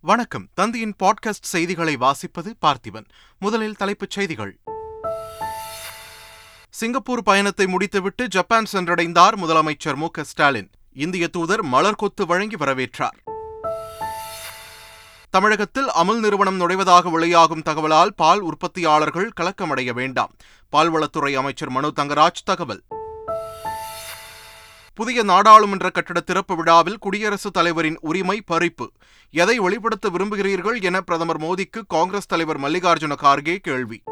வணக்கம். தந்தியின் பாட்காஸ்ட் செய்திகளை வாசிப்பது பார்த்திபன். முதலில் தலைப்புச் செய்திகள். சிங்கப்பூர் பயணத்தை முடித்துவிட்டு ஜப்பான் சென்றடைந்தார் முதலமைச்சர் மு க ஸ்டாலின். இந்திய தூதர் மலர் கொத்து வழங்கி வரவேற்றார். தமிழகத்தில் அமுல் நிறுவனம் நுழைவதாக வெளியாகும் தகவலால் பால் உற்பத்தியாளர்கள் கலக்கமடைய வேண்டாம். பால்வளத்துறை அமைச்சர் மனு தங்கராஜ் தகவல். புதிய நாடாளுமன்ற கட்டட திறப்பு விழாவில் குடியரசுத் தலைவரின் உரிமை பறிப்பு. எதை வெளிப்படுத்த விரும்புகிறீர்கள் என பிரதமர் மோடிக்கு காங்கிரஸ் தலைவர் மல்லிகார்ஜுன கார்கே கேள்வி.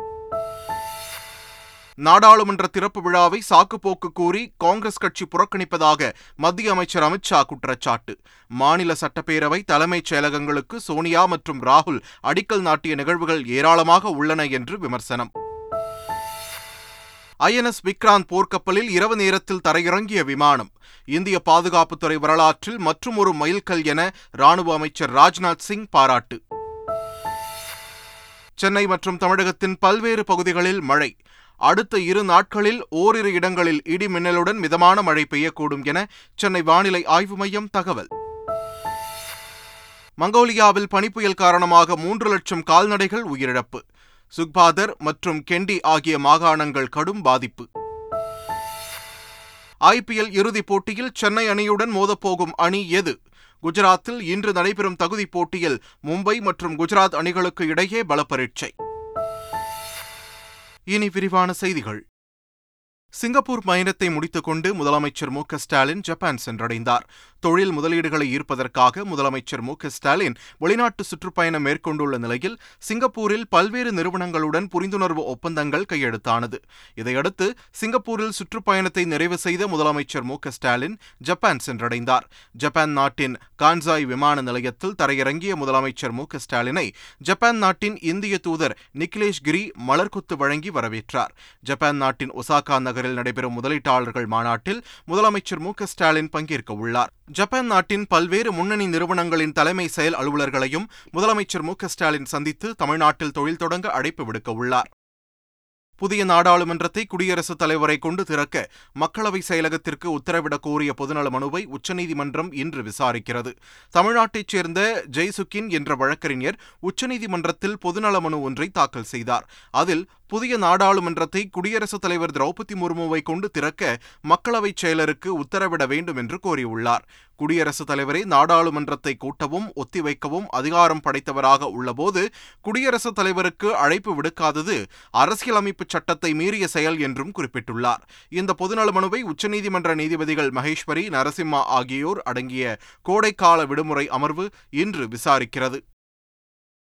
நாடாளுமன்ற திறப்பு விழாவை சாக்குப்போக்கு கூறி காங்கிரஸ் கட்சி புறக்கணிப்பதாக மத்திய அமைச்சர் அமித்ஷா குற்றச்சாட்டு. மாநில சட்டப்பேரவை தலைமைச் செயலகங்களுக்கு சோனியா மற்றும் ராகுல் அடிக்கல் நாட்டிய நிகழ்வுகள் ஏராளமாக உள்ளன என்று விமர்சனம். ஐஎன்எஸ் விக்ராந்த் போர்க்கப்பலில் இரவு நேரத்தில் தரையிறங்கிய விமானம். இந்திய பாதுகாப்புத்துறை வரலாற்றில் மற்றும் ஒரு மைல்கல் என ராணுவ அமைச்சர் ராஜ்நாத் சிங் பாராட்டு. சென்னை மற்றும் தமிழகத்தின் பல்வேறு பகுதிகளில் மழை. அடுத்த இரு நாட்களில் ஓரிரு இடங்களில் இடி மின்னலுடன் மிதமான மழை பெய்யக்கூடும் என சென்னை வானிலை ஆய்வு மையம் தகவல். மங்கோலியாவில் பனிப்புயல் காரணமாக மூன்று லட்சம் கால்நடைகள் உயிரிழப்பு. சுக்பாதர் மற்றும் கெண்டி ஆகிய மாகாணங்கள் கடும் பாதிப்பு. ஐபிஎல் இறுதிப் போட்டியில் சென்னை அணியுடன் மோதப்போகும் அணி எது? குஜராத்தில் இன்று நடைபெறும் தகுதிப் போட்டியில் மும்பை மற்றும் குஜராத் அணிகளுக்கு இடையே பலப்பரீட்சை. இனி விரிவான செய்திகள். சிங்கப்பூர் பயணத்தை முடித்துக்கொண்டு முதலமைச்சர் மு ஸ்டாலின் ஜப்பான் சென்றடைந்தார். தொழில் முதலீடுகளை ஈர்ப்பதற்காக முதலமைச்சர் மு. ஸ்டாலின் வெளிநாட்டு சுற்றுப்பயணம் மேற்கொண்டுள்ள நிலையில் சிங்கப்பூரில் பல்வேறு நிறுவனங்களுடன் புரிந்துணர்வு ஒப்பந்தங்கள் கையெழுத்தானது. இதையடுத்து சிங்கப்பூரில் சுற்றுப்பயணத்தை நிறைவு செய்த முதலமைச்சர் மு. ஸ்டாலின் ஜப்பான் சென்றடைந்தார். ஜப்பான் நாட்டின் கான்சாய் விமான நிலையத்தில் தரையிறங்கிய முதலமைச்சர் மு. ஸ்டாலினை ஜப்பான் நாட்டின் இந்திய தூதர் நிகிலேஷ் கிரி மலர்கொத்து வழங்கி வரவேற்றார். ஜப்பான் நாட்டின் ஒசாகா நகரில் நகரில் நடைபெறும் முதலீட்டாளர்கள் மாநாட்டில் முதலமைச்சர் மு. ஸ்டாலின் பங்கேற்க உள்ளார். ஜப்பான் நாட்டின் பல்வேறு முன்னணி நிறுவனங்களின் தலைமை செயல் அலுவலர்களையும் முதலமைச்சர் மு ஸ்டாலின் சந்தித்து தமிழ்நாட்டில் தொழில் தொடங்க அழைப்பு விடுக்க உள்ளார். புதிய நாடாளுமன்றத்தை குடியரசுத் தலைவரை கொண்டு திறக்க மக்களவை செயலகத்திற்கு உத்தரவிடக் கோரிய பொதுநல மனுவை உச்சநீதிமன்றம் இன்று விசாரிக்கிறது. தமிழ்நாட்டைச் சேர்ந்த ஜெய்சுக்கின் என்ற வழக்கறிஞர் உச்சநீதிமன்றத்தில் பொதுநல மனு ஒன்றை தாக்கல் செய்தார். அதில் புதிய நாடாளுமன்றத்தை குடியரசுத் தலைவர் திரௌபதி முர்முவை கொண்டு திறக்க மக்களவைச் செயலருக்கு உத்தரவிட வேண்டும் என்று கோரியுள்ளார். குடியரசுத் தலைவரை நாடாளுமன்றத்தை கூட்டவும் ஒத்திவைக்கவும் அதிகாரம் படைத்தவராக உள்ளபோது குடியரசுத் தலைவருக்கு அழைப்பு விடுக்காதது அரசியலமைப்பு சட்டத்தை மீறிய செயல் என்றும் குறிப்பிட்டுள்ளார். இந்த பொதுநல மனுவை உச்சநீதிமன்ற நீதிபதிகள் மகேஸ்வரி நரசிம்மா ஆகியோர் அடங்கிய கோடைக்கால விடுமுறை அமர்வு இன்று விசாரிக்கிறது.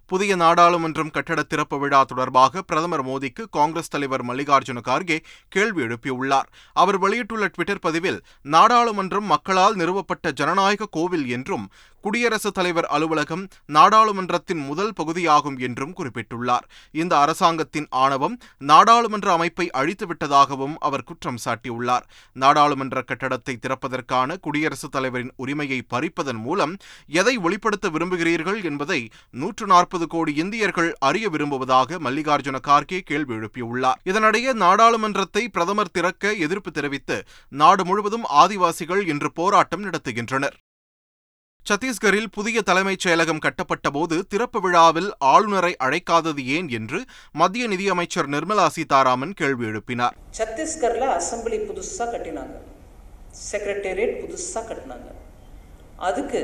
புதிய நாடாளுமன்றம் கட்டட திறப்பு விழா தொடர்பாக பிரதமர் மோடிக்கு காங்கிரஸ் தலைவர் மல்லிகார்ஜுன கார்கே கேள்வி எழுப்பியுள்ளார். அவர் வெளியிட்டுள்ள டுவிட்டர் பதிவில் நாடாளுமன்றம் மக்களால் நிறுவப்பட்ட ஜனநாயக கோவில் என்றும் குடியரசுத் தலைவர் அலுவலகம் நாடாளுமன்றத்தின் முதல் பகுதியாகும் என்றும் குறிப்பிட்டுள்ளார். இந்த அரசாங்கத்தின் ஆணவம் நாடாளுமன்ற அமைப்பை அழித்துவிட்டதாகவும் அவர் குற்றம் சாட்டியுள்ளார். நாடாளுமன்ற கட்டடத்தை திறப்பதற்கான குடியரசுத் தலைவரின் உரிமையை பறிப்பதன் மூலம் எதை வெளிப்படுத்த விரும்புகிறீர்கள் என்பதை நூற்று நாற்பது கோடி இந்தியர்கள் அறிய விரும்புவதாக மல்லிகார்ஜுன கார்கே கேள்வி எழுப்பியுள்ளார். இதனிடையே நாடாளுமன்றத்தை பிரதமர் திறக்க எதிர்ப்பு தெரிவித்து நாடு முழுவதும் ஆதிவாசிகள் இன்று போராட்டம் நடத்துகின்றனர். சத்தீஸ்கரில் புதிய தலைமைச் செயலகம் கட்டப்பட்டபோது திறப்பு விழாவில் ஆளுநரை அழைக்காதது ஏன் என்று மத்திய நிதியமைச்சர் நிர்மலா சீதாராமன் கேள்வி எழுப்பினார். சத்தீஸ்கர்ல அசம்பிளி புதுசாக கட்டினாங்க. செக்ரட்டேரியட் புதுசாக கட்டினாங்க. அதுக்கு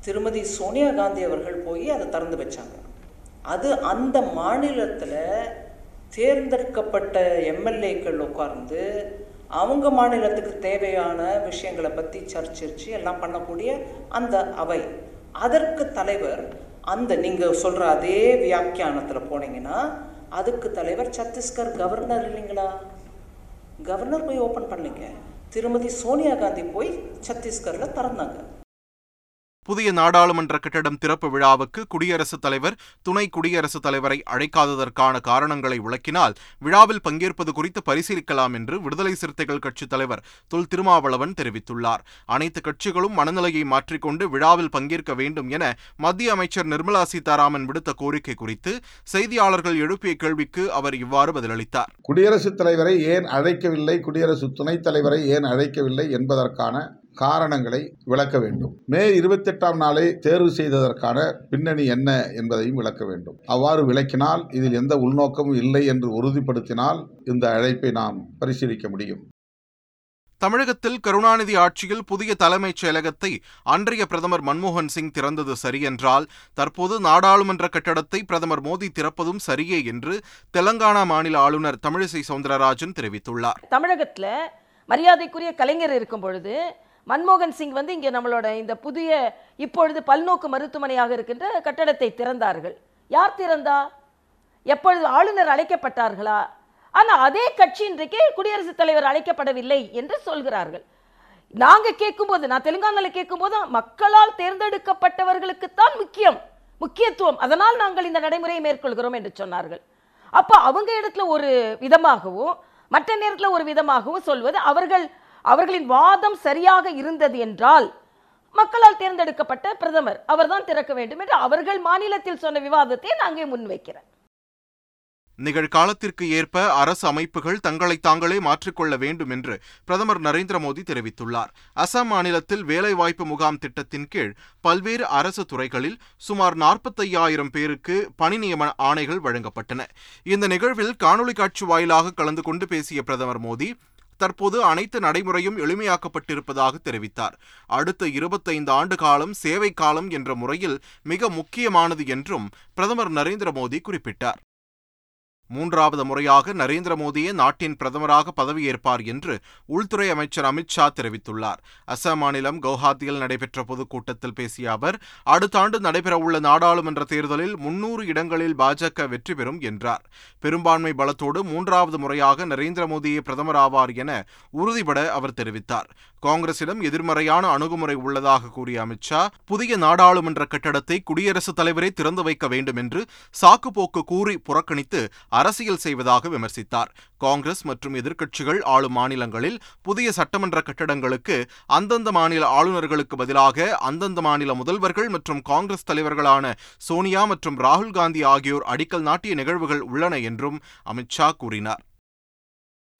திருமதி சோனியா காந்தி அவர்கள் போய் அதை திறந்து வச்சாங்க. அது அந்த மாநிலத்தில் தேர்ந்தெடுக்கப்பட்ட எம்எல்ஏக்கள் உட்கார்ந்து அவங்க மாநிலத்துக்கு தேவையான விஷயங்களை பற்றி சர்ச்சிச்சு எல்லாம் பண்ணக்கூடிய அந்த அவை. அதற்கு தலைவர் அந்த நீங்கள் சொல்கிற அதே வியாக்கியானத்தில் போனீங்கன்னா அதுக்கு தலைவர் சத்தீஸ்கர் கவர்னர் இல்லைங்களா? கவர்னர் போய் ஓப்பன் பண்ணீங்க திருமதி சோனியா காந்தி போய் சத்தீஸ்கரில் திறந்தாங்க. புதிய நாடாளுமன்ற கட்டடம் திறப்பு விழாவுக்கு குடியரசுத் தலைவர் துணை குடியரசுத் தலைவரை அழைக்காததற்கான காரணங்களை விளக்கினால் விழாவில் பங்கேற்பது குறித்து பரிசீலிக்கலாம் என்று விடுதலை சிறுத்தைகள் கட்சித் தலைவர் தொல் திருமாவளவன் தெரிவித்துள்ளார். அனைத்து கட்சிகளும் மனநிலையை மாற்றிக்கொண்டு விழாவில் பங்கேற்க வேண்டும் என மத்திய அமைச்சர் நிர்மலா சீதாராமன் விடுத்த கோரிக்கை குறித்து செய்தியாளர்கள் எழுப்பிய கேள்விக்கு அவர் இவ்வாறு பதிலளித்தார். குடியரசுத் தலைவரை ஏன் அழைக்கவில்லை? குடியரசு துணைத் தலைவரை ஏன் அழைக்கவில்லை? என்பதற்கான காரணங்களை விளக்க வேண்டும். மே இருபத்தெட்டாம் நாளை தேர்வு செய்ததற்கான பின்னணி என்ன என்பதையும் விளக்க வேண்டும். அவ்வாறு விளக்கினால் இதில் எந்த உள்நோக்கமும் இல்லை என்று உறுதிப்படுத்தினால் இந்த அழைப்பை நாம் பரிசீலிக்க முடியும். தமிழகத்தில் கருணாநிதி ஆட்சியில் புதிய தலைமைச் செயலகத்தை அன்றைய பிரதமர் மன்மோகன் சிங் திறந்தது சரியென்றால் தற்போது நாடாளுமன்ற கட்டடத்தை பிரதமர் மோடி திறப்பதும் சரியே என்று தெலங்கானா மாநில ஆளுநர் தமிழிசை சவுந்தரராஜன் தெரிவித்துள்ளார். தமிழகத்தில் மரியாதைக்குரிய கலைஞர் இருக்கும் பொழுது மன்மோகன் சிங் வந்து இங்கே நம்மளோட இந்த புதிய இப்பொழுது பல்நோக்கு மருத்துவமனையாக இருக்கின்ற கட்டடத்தை திறந்தார்கள். யார் திறந்தா? எப்பொழுது ஆளுநர் அழைக்கப்பட்டார்களா? ஆனால் அதே கட்சி இன்றைக்கு குடியரசுத் தலைவர் அழைக்கப்படவில்லை என்று சொல்கிறார்கள். நாங்க கேட்கும்போது நான் தெலுங்கானாவில் கேட்கும்போது மக்களால் தேர்ந்தெடுக்கப்பட்டவர்களுக்குத்தான் முக்கியம் முக்கியத்துவம். அதனால் நாங்கள் இந்த நடைமுறையை மேற்கொள்கிறோம் என்று சொன்னார்கள். அப்போ அவங்க இடத்துல ஒரு விதமாகவும் மற்ற நேரத்தில் ஒரு விதமாகவும் சொல்வது அவர்கள் அவர்களின் வாதம் சரியாக இருந்தது என்றால் மக்களால் தேர்ந்தெடுக்கப்பட்ட பிரதமர் அவர்தான் திறக்க வேண்டும் என்று அவர்கள் மாநிலத்தில் சொன்ன விவாதத்தை நாங்கள் முன்வைக்கிறேன். நிகழ்காலத்திற்கு ஏற்ப அரசு அமைப்புகள் தங்களை தாங்களே மாற்றிக்கொள்ள வேண்டும் என்று பிரதமர் நரேந்திர மோடி தெரிவித்துள்ளார். அசாம் மாநிலத்தில் வேலைவாய்ப்பு முகாம் திட்டத்தின் கீழ் பல்வேறு அரசு துறைகளில் சுமார் நாற்பத்தையாயிரம் பேருக்கு பணி நியமன ஆணைகள் வழங்கப்பட்டன. இந்த நிகழ்வில் காணொலி காட்சி வாயிலாக கலந்து கொண்டு பேசிய பிரதமர் மோடி தற்போது அனைத்து நடைமுறையும் எளிமையாக்கப்பட்டிருப்பதாக தெரிவித்தார். அடுத்த இருபத்தைந்து ஆண்டு காலம் சேவை காலம் என்ற முறையில் மிக முக்கியமானது என்றும் பிரதமர் நரேந்திர மோடி குறிப்பிட்டார். மூன்றாவது முறையாக நரேந்திர மோடியே நாட்டின் பிரதமராக பதவியேற்பார் என்று உள்துறை அமைச்சர் அமித்ஷா தெரிவித்துள்ளார். அசாம் மாநிலம் கவுஹாத்தியில் நடைபெற்ற பொதுக்கூட்டத்தில் பேசிய அவர் அடுத்த ஆண்டு நடைபெறவுள்ள நாடாளுமன்ற தேர்தலில் முன்னூறு இடங்களில் பாஜக வெற்றி பெறும் என்றார். பெரும்பான்மை பலத்தோடு மூன்றாவது முறையாக நரேந்திர மோடியே பிரதமராவார் என உறுதிபட அவர் தெரிவித்தார். காங்கிரசிடம் எதிர்மறையான அணுகுமுறை உள்ளதாக கூறிய அமித்ஷா புதிய நாடாளுமன்ற கட்டடத்தை குடியரசுத் தலைவரே திறந்து வைக்க வேண்டும் என்று சாக்குப்போக்கு கூறி புறக்கணித்து அரசியல் செய்வதாக விமர்சித்தார். காங்கிரஸ் மற்றும் எதிர்க்கட்சிகள் ஆளும் மாநிலங்களில் புதிய சட்டமன்ற கட்டடங்களுக்கு அந்தந்த மாநில ஆளுநர்களுக்கு பதிலாக அந்தந்த மாநில முதல்வர்கள் மற்றும் காங்கிரஸ் தலைவர்களான சோனியா மற்றும் ராகுல் காந்தி ஆகியோர் அடிக்கல் நாட்டிய நிகழ்வுகள் உள்ளன என்றும் அமித்ஷா கூறினார்.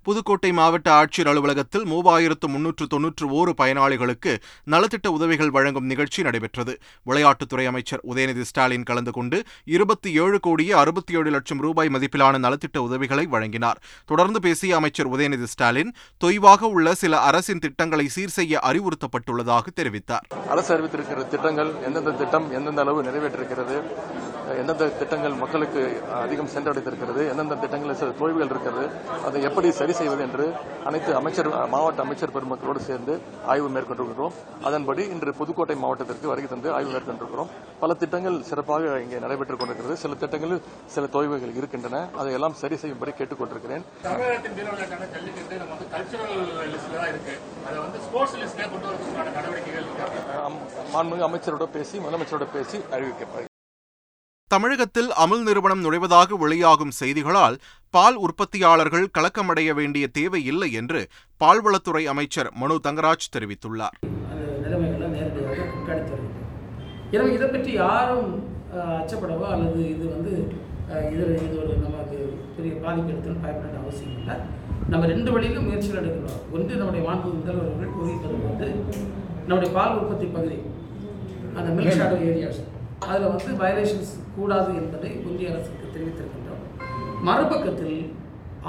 புதுக்கோட்டை மாவட்ட ஆட்சியர் அலுவலகத்தில் மூவாயிரத்து முன்னூற்று தொன்னூற்று ஓரு பயனாளிகளுக்கு நலத்திட்ட உதவிகள் வழங்கும் நிகழ்ச்சி நடைபெற்றது. விளையாட்டுத்துறை அமைச்சர் உதயநிதி ஸ்டாலின் கலந்து கொண்டு இருபத்தி ஏழு கோடியே அறுபத்தி ஏழு லட்சம் ரூபாய் மதிப்பிலான நலத்திட்ட உதவிகளை வழங்கினார். தொடர்ந்து பேசிய அமைச்சர் உதயநிதி ஸ்டாலின் தொய்வாக உள்ள சில அரசின் திட்டங்களை சீர் செய்ய அறிவுறுத்தப்பட்டுள்ளதாக தெரிவித்தார். அரசு அறிவித்திருக்கிற திட்டங்கள் எந்தெந்த திட்டம் எந்தெந்த அளவு நிறைவேற்றிருக்கிறது எந்தெந்த திட்டங்கள் மக்களுக்கு அதிகம் சென்றடைந்திருக்கிறது எந்தெந்த திட்டங்களில் சில தோல்விகள் இருக்கிறது அதை எப்படி சரி செய்வது என்று அனைத்து அமைச்சர் மாவட்ட அமைச்சர் பெருமக்களோடு சேர்ந்து ஆய்வு மேற்கொண்டிருக்கிறோம். அதன்படி இன்று புதுக்கோட்டை மாவட்டத்திற்கு வருகை தந்து ஆய்வு மேற்கொண்டிருக்கிறோம். பல திட்டங்கள் சிறப்பாக இங்கே நடைபெற்றுக் கொண்டிருக்கிறது. சில திட்டங்களில் சில தொய்வுகள் இருக்கின்றன. அதையெல்லாம் சரி செய்யும்படி கேட்டுக் கொண்டிருக்கிறேன் மாண்புமிகு அமைச்சரோட பேசி முதலமைச்சரோட பேசி அறிவிக்கப்படும். தமிழகத்தில் அமுல் நிறுவனம் நுழைவதாக வெளியாகும் செய்திகளால் பால் உற்பத்தியாளர்கள் கலக்கமடைய வேண்டிய தேவை இல்லை என்று பால்வளத்துறை அமைச்சர் மனு தங்கராஜ் தெரிவித்துள்ளார். எனவே இதை பற்றி யாரும் அச்சப்படவோ அல்லது இது வந்து இதில் இது ஒரு நமக்கு பெரிய பாதிப்பு எடுத்துன்னு பயப்பட அவசியம் இல்லை. நம்ம ரெண்டு வழியிலும் முயற்சிகள் எடுக்கிறோம் ஒன்று நம்முடைய மாண்பு முதல்வர்கள் கூறியிருப்பது வந்து நம்முடைய பால் உற்பத்தி பகுதி அந்த மில்க் ஷாடோ ஏரியாஸ். அதில் வந்து வயலேஷன்ஸ் கூடாது என்பதை ஒன்றிய அரசுக்கு தெரிவித்திருக்கின்றோம். மறுபக்கத்தில்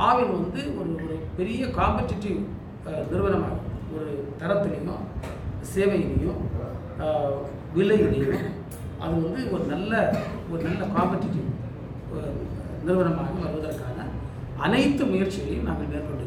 ஆவின் வந்து ஒரு ஒரு பெரிய காம்படிட்டிவ் நிறுவனமாக ஒரு தரத்திலையும் சேவையிலையும் விலையிலையும் அது வந்து ஒரு நல்ல ஒரு நல்ல காம்படிட்டிவ் நிறுவனமாக வருவதற்கான அனைத்து முயற்சிகளையும் நாங்கள் மேற்கொண்டு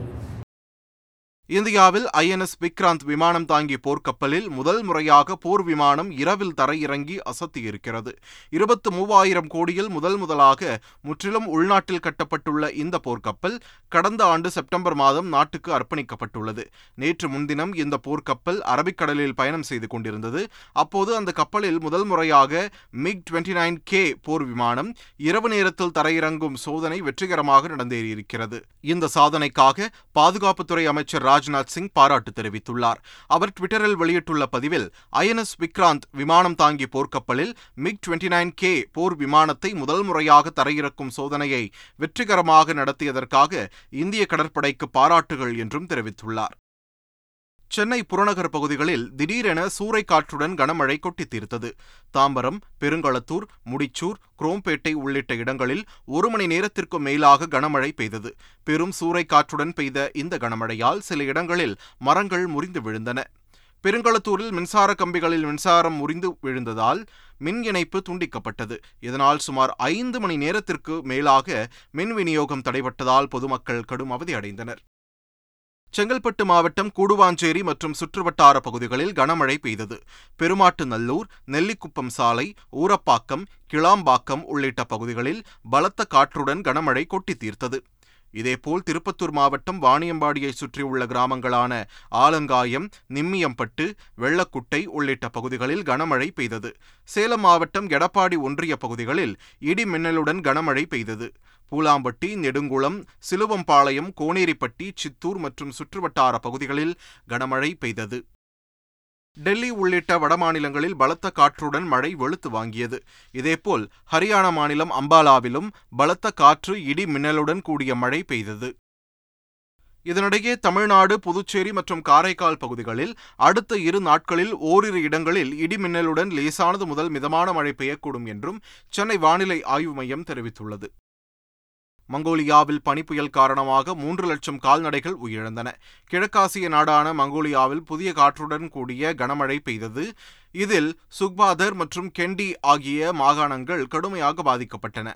இந்தியாவில் ஐஎன்எஸ் விக்ராந்த் விமானம் தாங்கி போர்க்கப்பலில் முதல் முறையாக போர் விமானம் இரவில் தரையிறங்கி அசத்தியிருக்கிறது. இருபத்து மூவாயிரம் கோடியில் முதல் முதலாக முற்றிலும் உள்நாட்டில் கட்டப்பட்டுள்ள இந்த போர்க்கப்பல் கடந்த ஆண்டு செப்டம்பர் மாதம் நாட்டுக்கு அர்ப்பணிக்கப்பட்டுள்ளது. நேற்று முன்தினம் இந்த போர்க்கப்பல் அரபிக்கடலில் பயணம் செய்து கொண்டிருந்தது. அப்போது அந்த கப்பலில் முதல் முறையாக மிக் டுவெண்ட்டி நைன் கே போர் விமானம் இரவு நேரத்தில் தரையிறங்கும் சோதனை வெற்றிகரமாக நடந்தேறியிருக்கிறது. இந்த சாதனைக்காக பாதுகாப்புத்துறை அமைச்சர் ராஜ் ராஜ்நாத் சிங் பாராட்டு தெரிவித்துள்ளார். அவர் ட்விட்டரில் வெளியிட்டுள்ள பதிவில் ஐஎன்எஸ் விக்ராந்த் விமானம் தாங்கி போர்க்கப்பலில் மிக் டுவெண்டி நைன் கே போர் விமானத்தை முதல் முறையாக தரையிறக்கும் சோதனையை வெற்றிகரமாக நடத்தியதற்காக இந்திய கடற்படைக்கு பாராட்டுகள் என்றும் தெரிவித்துள்ளார். சென்னை புறநகர் பகுதிகளில் திடீரென சூறைக்காற்றுடன் கனமழை கொட்டி தீர்த்தது தாம்பரம் பெருங்களத்தூர் முடிச்சூர் குரோம்பேட்டை உள்ளிட்ட இடங்களில் ஒரு மணி நேரத்திற்கும் மேலாக கனமழை பெய்தது. பெரும் சூறைக்காற்றுடன் பெய்த இந்த கனமழையால் சில இடங்களில் மரங்கள் முறிந்து விழுந்தன. பெருங்களத்தூரில் மின்சார கம்பிகளில் மின்சாரம் முறிந்து விழுந்ததால் மின் இணைப்பு துண்டிக்கப்பட்டது. இதனால் சுமார் ஐந்து மணி நேரத்திற்கு மேலாக மின் விநியோகம் தடைபட்டதால் பொதுமக்கள் கடும் அவதி அடைந்தனர். செங்கல்பட்டு மாவட்டம் கூடுவாஞ்சேரி மற்றும் சுற்றுவட்டார பகுதிகளில் கனமழை பெய்தது. பெருமாட்டு நல்லூர் நெல்லிக்குப்பம் சாலை ஊரப்பாக்கம் கிளாம்பாக்கம் உள்ளிட்ட பகுதிகளில் பலத்த காற்றுடன் கனமழை கொட்டி தீர்த்தது. இதேபோல் திருப்பத்தூர் மாவட்டம் வாணியம்பாடியை சுற்றியுள்ள கிராமங்களான ஆலங்காயம் நிம்மியம்பட்டு வெள்ளக்குட்டை உள்ளிட்ட பகுதிகளில் கனமழை பெய்தது. சேலம் மாவட்டம் எடப்பாடி ஒன்றிய பகுதிகளில் இடி மின்னலுடன் கனமழை பெய்தது. பூலாம்பட்டி நெடுங்குளம் சிலுவம்பாளையம் கோனேரிப்பட்டி சித்தூர் மற்றும் சுற்றுவட்டார பகுதிகளில் கனமழை பெய்தது. டெல்லி உள்ளிட்ட வடமாநிலங்களில் பலத்த காற்றுடன் மழை வெளுத்து வாங்கியது. இதேபோல் ஹரியானா மாநிலம் அம்பாலாவிலும் பலத்த காற்று இடி மின்னலுடன் கூடிய மழை பெய்தது. இதனிடையே தமிழ்நாடு புதுச்சேரி மற்றும் காரைக்கால் பகுதிகளில் அடுத்த இரு நாட்களில் ஓரிரு இடங்களில் இடி மின்னலுடன் லேசானது முதல் மிதமான மழை பெய்யக்கூடும் என்றும் சென்னை வானிலை ஆய்வு மையம் தெரிவித்துள்ளது. மங்கோலியாவில் பனிப்புயல் காரணமாக மூன்று லட்சம் கால்நடைகள் உயிரிழந்தன. கிழக்காசிய நாடான மங்கோலியாவில் புதிய காற்றுடன் கூடிய கனமழை பெய்தது. இதில் சுக்பாதர் மற்றும் கெண்டி ஆகிய மாகாணங்கள் கடுமையாக பாதிக்கப்பட்டன.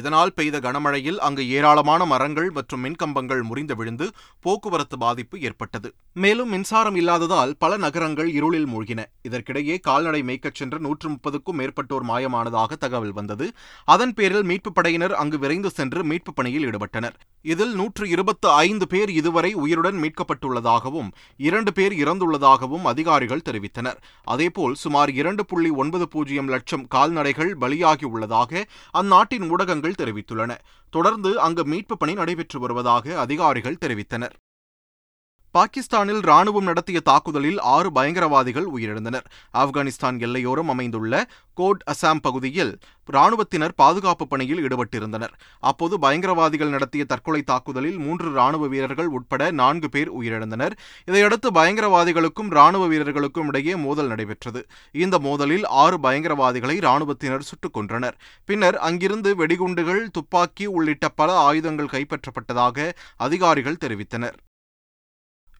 இதனால் பெய்த கனமழையில் அங்கு ஏராளமான மரங்கள் மற்றும் மின்கம்பங்கள் முறிந்து விழுந்து போக்குவரத்து பாதிப்பு ஏற்பட்டது. மேலும் மின்சாரம் இல்லாததால் பல நகரங்கள் இருளில் மூழ்கின. இதற்கிடையே கால்நடை மேய்க்கச் சென்ற நூற்று முப்பதுக்கும் மேற்பட்டோர் மாயமானதாக தகவல் வந்தது. அதன் பேரில் மீட்புப் படையினர் அங்கு விரைந்து சென்று மீட்பு பணியில் ஈடுபட்டனர். இதில் நூற்று இருபத்து ஐந்து பேர் இதுவரை உயிருடன் மீட்கப்பட்டுள்ளதாகவும் இரண்டு பேர் இறந்துள்ளதாகவும் அதிகாரிகள் தெரிவித்தனர். அதேபோல் சுமார் இரண்டு புள்ளி ஒன்பது பூஜ்ஜியம் லட்சம் கால்நடைகள் பலியாகியுள்ளதாக அந்நாட்டின் ஊடகங்கள் தெரிவித்துள்ளன தொடர்ந்து அங்கு மீட்பு பணி நடைபெற்று வருவதாக அதிகாரிகள் தெரிவித்தனர். பாகிஸ்தானில் ராணுவம் நடத்திய தாக்குதலில் ஆறு பயங்கரவாதிகள் உயிரிழந்தனர். ஆப்கானிஸ்தான் எல்லையோரம் அமைந்துள்ள கோட் அசாம் பகுதியில் ராணுவத்தினர் பாதுகாப்பு பணியில் ஈடுபட்டிருந்தனர். அப்போது பயங்கரவாதிகள் நடத்திய தற்கொலை தாக்குதலில் மூன்று ராணுவ வீரர்கள் உட்பட நான்கு பேர் உயிரிழந்தனர். இதையடுத்து பயங்கரவாதிகளுக்கும் ராணுவ வீரர்களுக்கும் இடையே மோதல் நடைபெற்றது. இந்த மோதலில் ஆறு பயங்கரவாதிகளை ராணுவத்தினர் சுட்டுக் கொன்றனர். பின்னர் அங்கிருந்து வெடிகுண்டுகள் துப்பாக்கி உள்ளிட்ட பல ஆயுதங்கள் கைப்பற்றப்பட்டதாக அதிகாரிகள் தெரிவித்தனர்.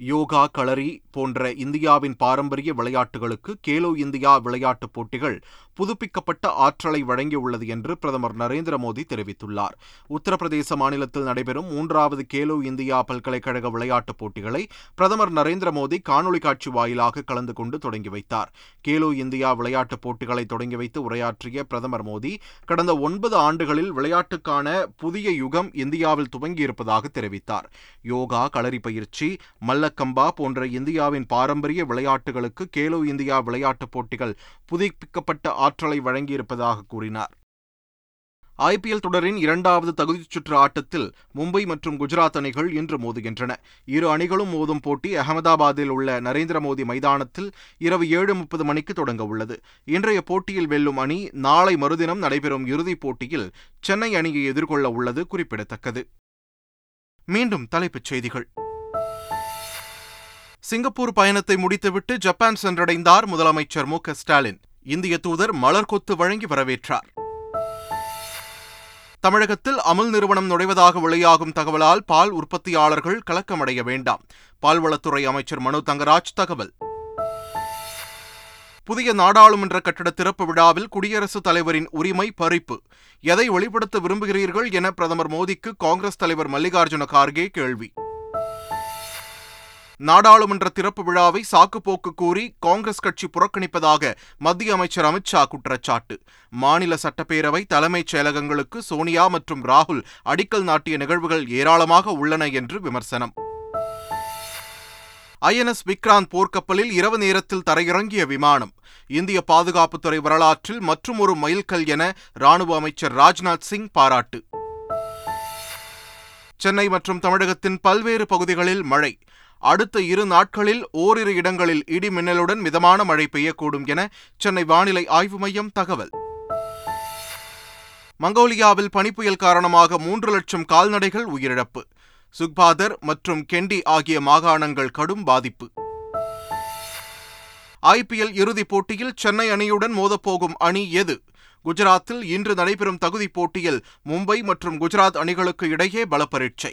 யோகா களரி போன்ற இந்தியாவின் பாரம்பரிய விளையாட்டுகளுக்கு கேலோ இந்தியா விளையாட்டுப் போட்டிகள் புதுப்பிக்கப்பட்ட ஆற்றலை வழங்கியுள்ளது என்று பிரதமர் நரேந்திர மோடி தெரிவித்துள்ளார். உத்தரப்பிரதேச மாநிலத்தில் நடைபெறும் மூன்றாவது கேலோ இந்தியா பல்கலைக்கழக விளையாட்டுப் போட்டிகளை பிரதமர் நரேந்திர மோடி காணொலி காட்சி வாயிலாக கலந்து கொண்டு தொடங்கி வைத்தார். கேலோ இந்தியா விளையாட்டுப் போட்டிகளை தொடங்கி வைத்து உரையாற்றிய பிரதமர் மோடி கடந்த ஒன்பது ஆண்டுகளில் விளையாட்டுக்கான புதிய யுகம் இந்தியாவில் துவங்கியிருப்பதாக தெரிவித்தார். யோகா களரி பயிற்சி மல்லக்கம்பா போன்ற இந்தியாவின் பாரம்பரிய விளையாட்டுகளுக்கு கேலோ இந்தியா விளையாட்டுப் போட்டிகள் புதுப்பிக்கப்பட்ட ஆற்றலை வழங்கியிருப்பதாக கூறினார். ஐபிஎல் தொடரின் இரண்டாவது தகுதிச் சுற்று ஆட்டத்தில் மும்பை மற்றும் குஜராத் அணிகள் இன்று மோதுகின்றன. இரு அணிகளும் மோதும் போட்டி அகமதாபாத்தில் உள்ள நரேந்திர மோடி மைதானத்தில் இரவு ஏழு முப்பது மணிக்கு தொடங்க உள்ளது. இன்றைய போட்டியில் வெல்லும் அணி நாளை மறுதினம் நடைபெறும் இறுதிப் போட்டியில் சென்னை அணியை எதிர்கொள்ள உள்ளது குறிப்பிடத்தக்கது. மீண்டும் தலைப்புச் செய்திகள். சிங்கப்பூர் பயணத்தை முடித்துவிட்டு ஜப்பான் சென்றடைந்தார் முதலமைச்சர் மு ஸ்டாலின். இந்திய தூதர் மலர் கொத்து வழங்கி வரவேற்றார். தமிழகத்தில் அமுல் நிறுவனம் நுழைவதாக வெளியாகும் தகவலால் பால் உற்பத்தியாளர்கள் கலக்கமடைய வேண்டாம். பால்வளத்துறை அமைச்சர் மனு தங்கராஜ் தகவல். புதிய நாடாளுமன்ற கட்டட திறப்பு விழாவில் குடியரசுத் தலைவரின் உரிமை பறிப்பு. எதை வெளிப்படுத்த விரும்புகிறீர்கள் என பிரதமர் மோடிக்கு காங்கிரஸ் தலைவர் மல்லிகார்ஜுன கார்கே கேள்வி. நாடாளுமன்ற திறப்பு விழாவை சாக்குப்போக்கு கூறி காங்கிரஸ் கட்சி புறக்கணிப்பதாக மத்திய அமைச்சர் அமித்ஷா குற்றச்சாட்டு. மாநில சட்டப்பேரவை தலைமைச் செயலகங்களுக்கு சோனியா மற்றும் ராகுல் அடிக்கல் நாட்டிய நிகழ்வுகள் ஏராளமாக உள்ளன என்று விமர்சனம். ஐஎன்எஸ் விக்ராந்த் போர்க்கப்பலில் இரவு நேரத்தில் தரையிறங்கிய விமானம். இந்திய பாதுகாப்புத்துறை வரலாற்றில் மற்றும் ஒரு மைல்கல் என ராணுவ அமைச்சர் ராஜ்நாத் சிங் பாராட்டு. சென்னை மற்றும் தமிழகத்தின் பல்வேறு பகுதிகளில் மழை. அடுத்த இரு நாட்களில் ஓரிரு இடங்களில் இடி மின்னலுடன் மிதமான மழை பெய்யக்கூடும் என சென்னை வானிலை ஆய்வு மையம் தகவல். மங்கோலியாவில் பனிப்புயல் காரணமாக மூன்று லட்சம் கால்நடைகள் உயிரிழப்பு. சுக்பாதர் மற்றும் கெண்டி ஆகிய மாகாணங்கள் கடும் பாதிப்பு. ஐபிஎல் இறுதிப் போட்டியில் சென்னை அணியுடன் மோதப்போகும் அணி எது? குஜராத்தில் இன்று நடைபெறும் தகுதிப் போட்டியில் மும்பை மற்றும் குஜராத் அணிகளுக்கு இடையே பலப்பரீட்சை.